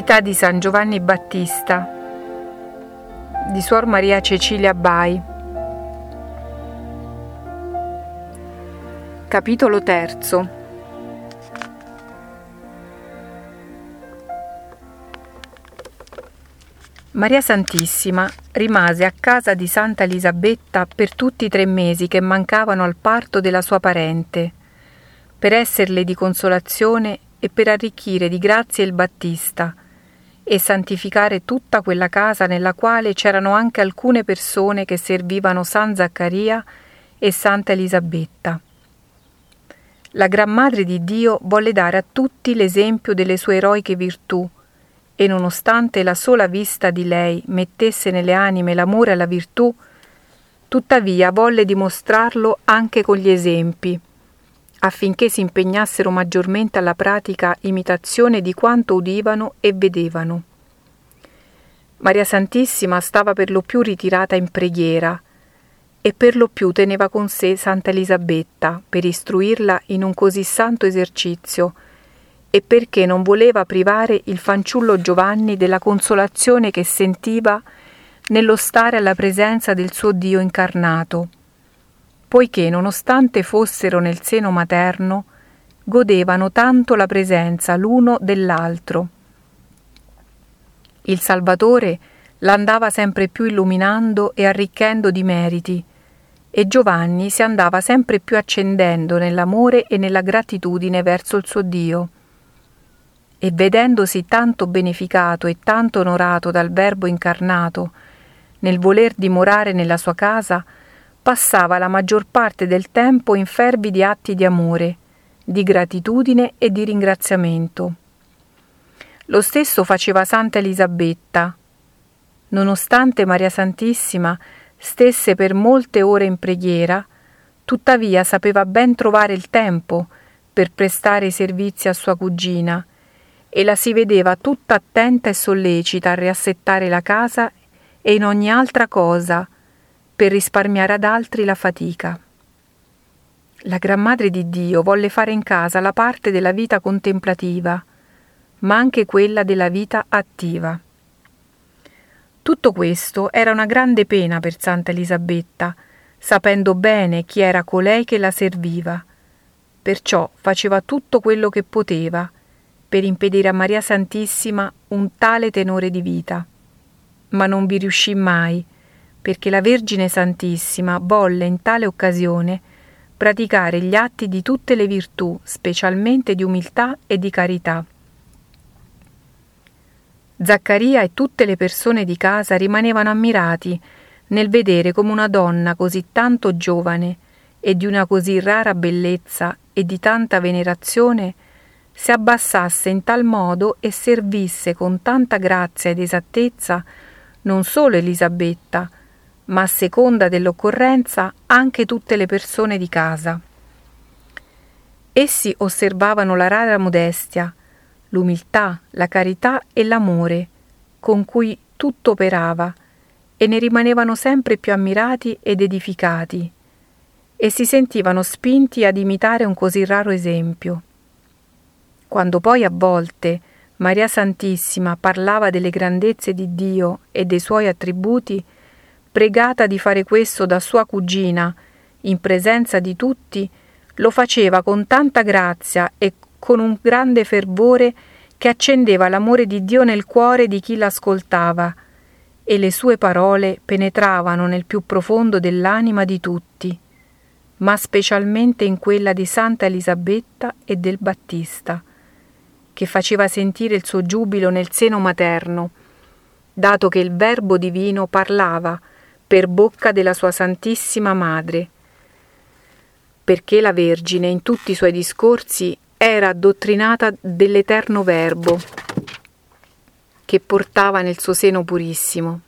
Vita di San Giovanni Battista di Suor Maria Cecilia Bai. Capitolo terzo. Maria Santissima rimase a casa di Santa Elisabetta per tutti i tre mesi che mancavano al parto della sua parente, per esserle di consolazione e per arricchire di grazie il Battista e santificare tutta quella casa nella quale c'erano anche alcune persone che servivano San Zaccaria e Santa Elisabetta. La Gran Madre di Dio volle dare a tutti l'esempio delle sue eroiche virtù e nonostante la sola vista di lei mettesse nelle anime l'amore alla virtù, tuttavia volle dimostrarlo anche con gli esempi affinché si impegnassero maggiormente alla pratica imitazione di quanto udivano e vedevano. Maria Santissima stava per lo più ritirata in preghiera e per lo più teneva con sé Santa Elisabetta per istruirla in un così santo esercizio e perché non voleva privare il fanciullo Giovanni della consolazione che sentiva nello stare alla presenza del suo Dio incarnato poiché nonostante fossero nel seno materno, godevano tanto la presenza l'uno dell'altro. Il Salvatore l'andava sempre più illuminando e arricchendo di meriti, e Giovanni si andava sempre più accendendo nell'amore e nella gratitudine verso il suo Dio. E vedendosi tanto beneficato e tanto onorato dal Verbo incarnato, nel voler dimorare nella sua casa, passava la maggior parte del tempo in fervidi atti di amore, di gratitudine e di ringraziamento. Lo stesso faceva Santa Elisabetta. Nonostante Maria Santissima stesse per molte ore in preghiera, tuttavia sapeva ben trovare il tempo per prestare i servizi a sua cugina e la si vedeva tutta attenta e sollecita a riassettare la casa e in ogni altra cosa, per risparmiare ad altri la fatica. La Gran Madre di Dio volle fare in casa la parte della vita contemplativa, ma anche quella della vita attiva. Tutto questo era una grande pena per Santa Elisabetta, sapendo bene chi era colei che la serviva. Perciò faceva tutto quello che poteva per impedire a Maria Santissima un tale tenore di vita. Ma non vi riuscì mai, perché la Vergine Santissima volle in tale occasione praticare gli atti di tutte le virtù, specialmente di umiltà e di carità. Zaccaria e tutte le persone di casa rimanevano ammirati nel vedere come una donna così tanto giovane e di una così rara bellezza e di tanta venerazione si abbassasse in tal modo e servisse con tanta grazia ed esattezza non solo Elisabetta, ma a seconda dell'occorrenza anche tutte le persone di casa. Essi osservavano la rara modestia, l'umiltà, la carità e l'amore con cui tutto operava e ne rimanevano sempre più ammirati ed edificati e si sentivano spinti ad imitare un così raro esempio. Quando poi a volte Maria Santissima parlava delle grandezze di Dio e dei suoi attributi, pregata di fare questo da sua cugina, in presenza di tutti, lo faceva con tanta grazia e con un grande fervore che accendeva l'amore di Dio nel cuore di chi l'ascoltava, e le sue parole penetravano nel più profondo dell'anima di tutti, ma specialmente in quella di Santa Elisabetta e del Battista, che faceva sentire il suo giubilo nel seno materno, dato che il Verbo divino parlava per bocca della sua Santissima Madre, perché la Vergine in tutti i suoi discorsi era addotrinata dell'eterno Verbo che portava nel suo seno purissimo.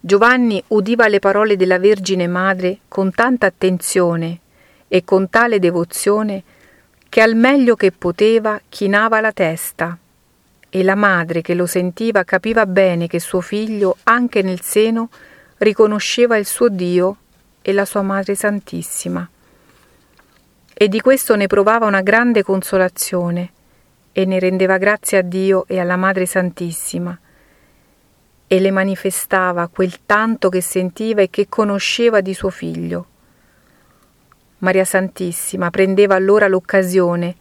Giovanni udiva le parole della Vergine Madre con tanta attenzione e con tale devozione che al meglio che poteva chinava la testa e la madre che lo sentiva capiva bene che suo figlio anche nel seno riconosceva il suo Dio e la sua Madre Santissima. E di questo ne provava una grande consolazione e ne rendeva grazie a Dio e alla Madre Santissima e le manifestava quel tanto che sentiva e che conosceva di suo figlio. Maria Santissima prendeva allora l'occasione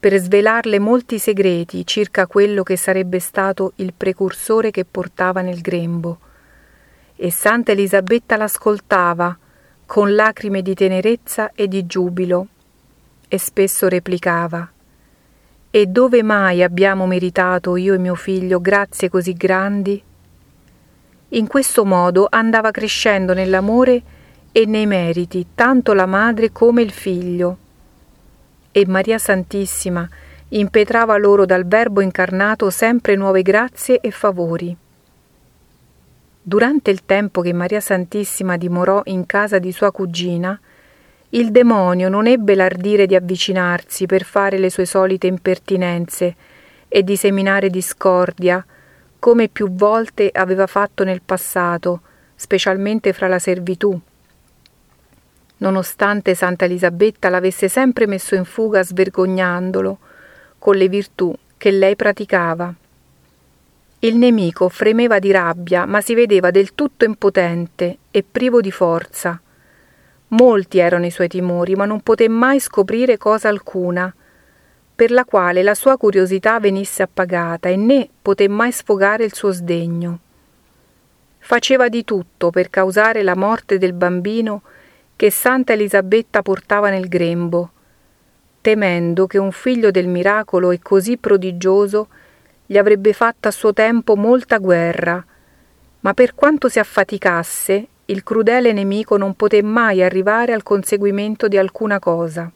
per svelarle molti segreti circa quello che sarebbe stato il precursore che portava nel grembo. E Santa Elisabetta l'ascoltava con lacrime di tenerezza e di giubilo, e spesso replicava E dove mai abbiamo meritato io e mio figlio grazie così grandi? In questo modo andava crescendo nell'amore e nei meriti tanto la madre come il figlio. E Maria Santissima impetrava loro dal Verbo incarnato sempre nuove grazie e favori. Durante il tempo che Maria Santissima dimorò in casa di sua cugina, il demonio non ebbe l'ardire di avvicinarsi per fare le sue solite impertinenze e di seminare discordia, come più volte aveva fatto nel passato, specialmente fra la servitù. Nonostante Santa Elisabetta l'avesse sempre messo in fuga svergognandolo con le virtù che lei praticava. Il nemico fremeva di rabbia, ma si vedeva del tutto impotente e privo di forza. Molti erano i suoi timori, ma non poté mai scoprire cosa alcuna, per la quale la sua curiosità venisse appagata e né poté mai sfogare il suo sdegno. Faceva di tutto per causare la morte del bambino che Santa Elisabetta portava nel grembo, temendo che un figlio del miracolo e così prodigioso gli avrebbe fatto a suo tempo molta guerra, ma per quanto si affaticasse, il crudele nemico non poté mai arrivare al conseguimento di alcuna cosa.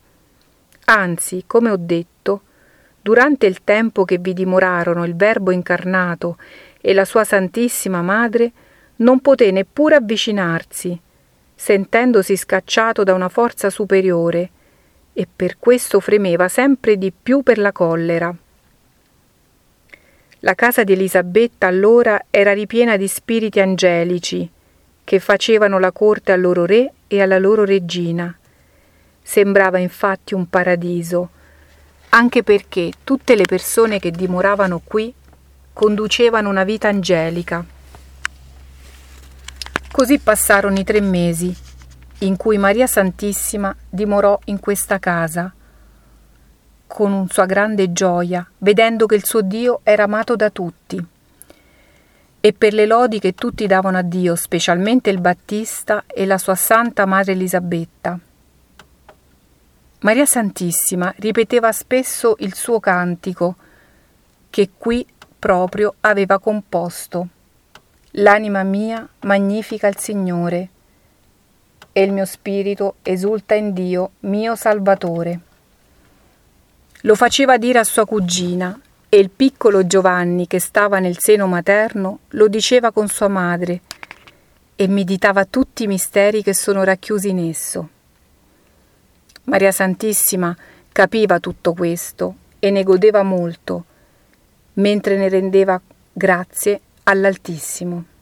Anzi, come ho detto, durante il tempo che vi dimorarono il Verbo incarnato e la sua Santissima Madre, non poté neppure avvicinarsi, sentendosi scacciato da una forza superiore, e per questo fremeva sempre di più per la collera. La casa di Elisabetta allora era ripiena di spiriti angelici, che facevano la corte al loro re e alla loro regina, Sembrava infatti un paradiso, anche perché tutte le persone che dimoravano qui conducevano una vita angelica. Così passarono i tre mesi in cui Maria Santissima dimorò in questa casa, con una sua grande gioia, vedendo che il suo Dio era amato da tutti. E per le lodi che tutti davano a Dio, specialmente il Battista e la sua Santa Madre Elisabetta. Maria Santissima ripeteva spesso il suo cantico, che qui proprio aveva composto. L'anima mia magnifica il Signore, e il mio spirito esulta in Dio, mio Salvatore. Lo faceva dire a sua cugina, e il piccolo Giovanni che stava nel seno materno lo diceva con sua madre, e meditava tutti i misteri che sono racchiusi in esso. Maria Santissima capiva tutto questo e ne godeva molto, mentre ne rendeva grazie all'Altissimo.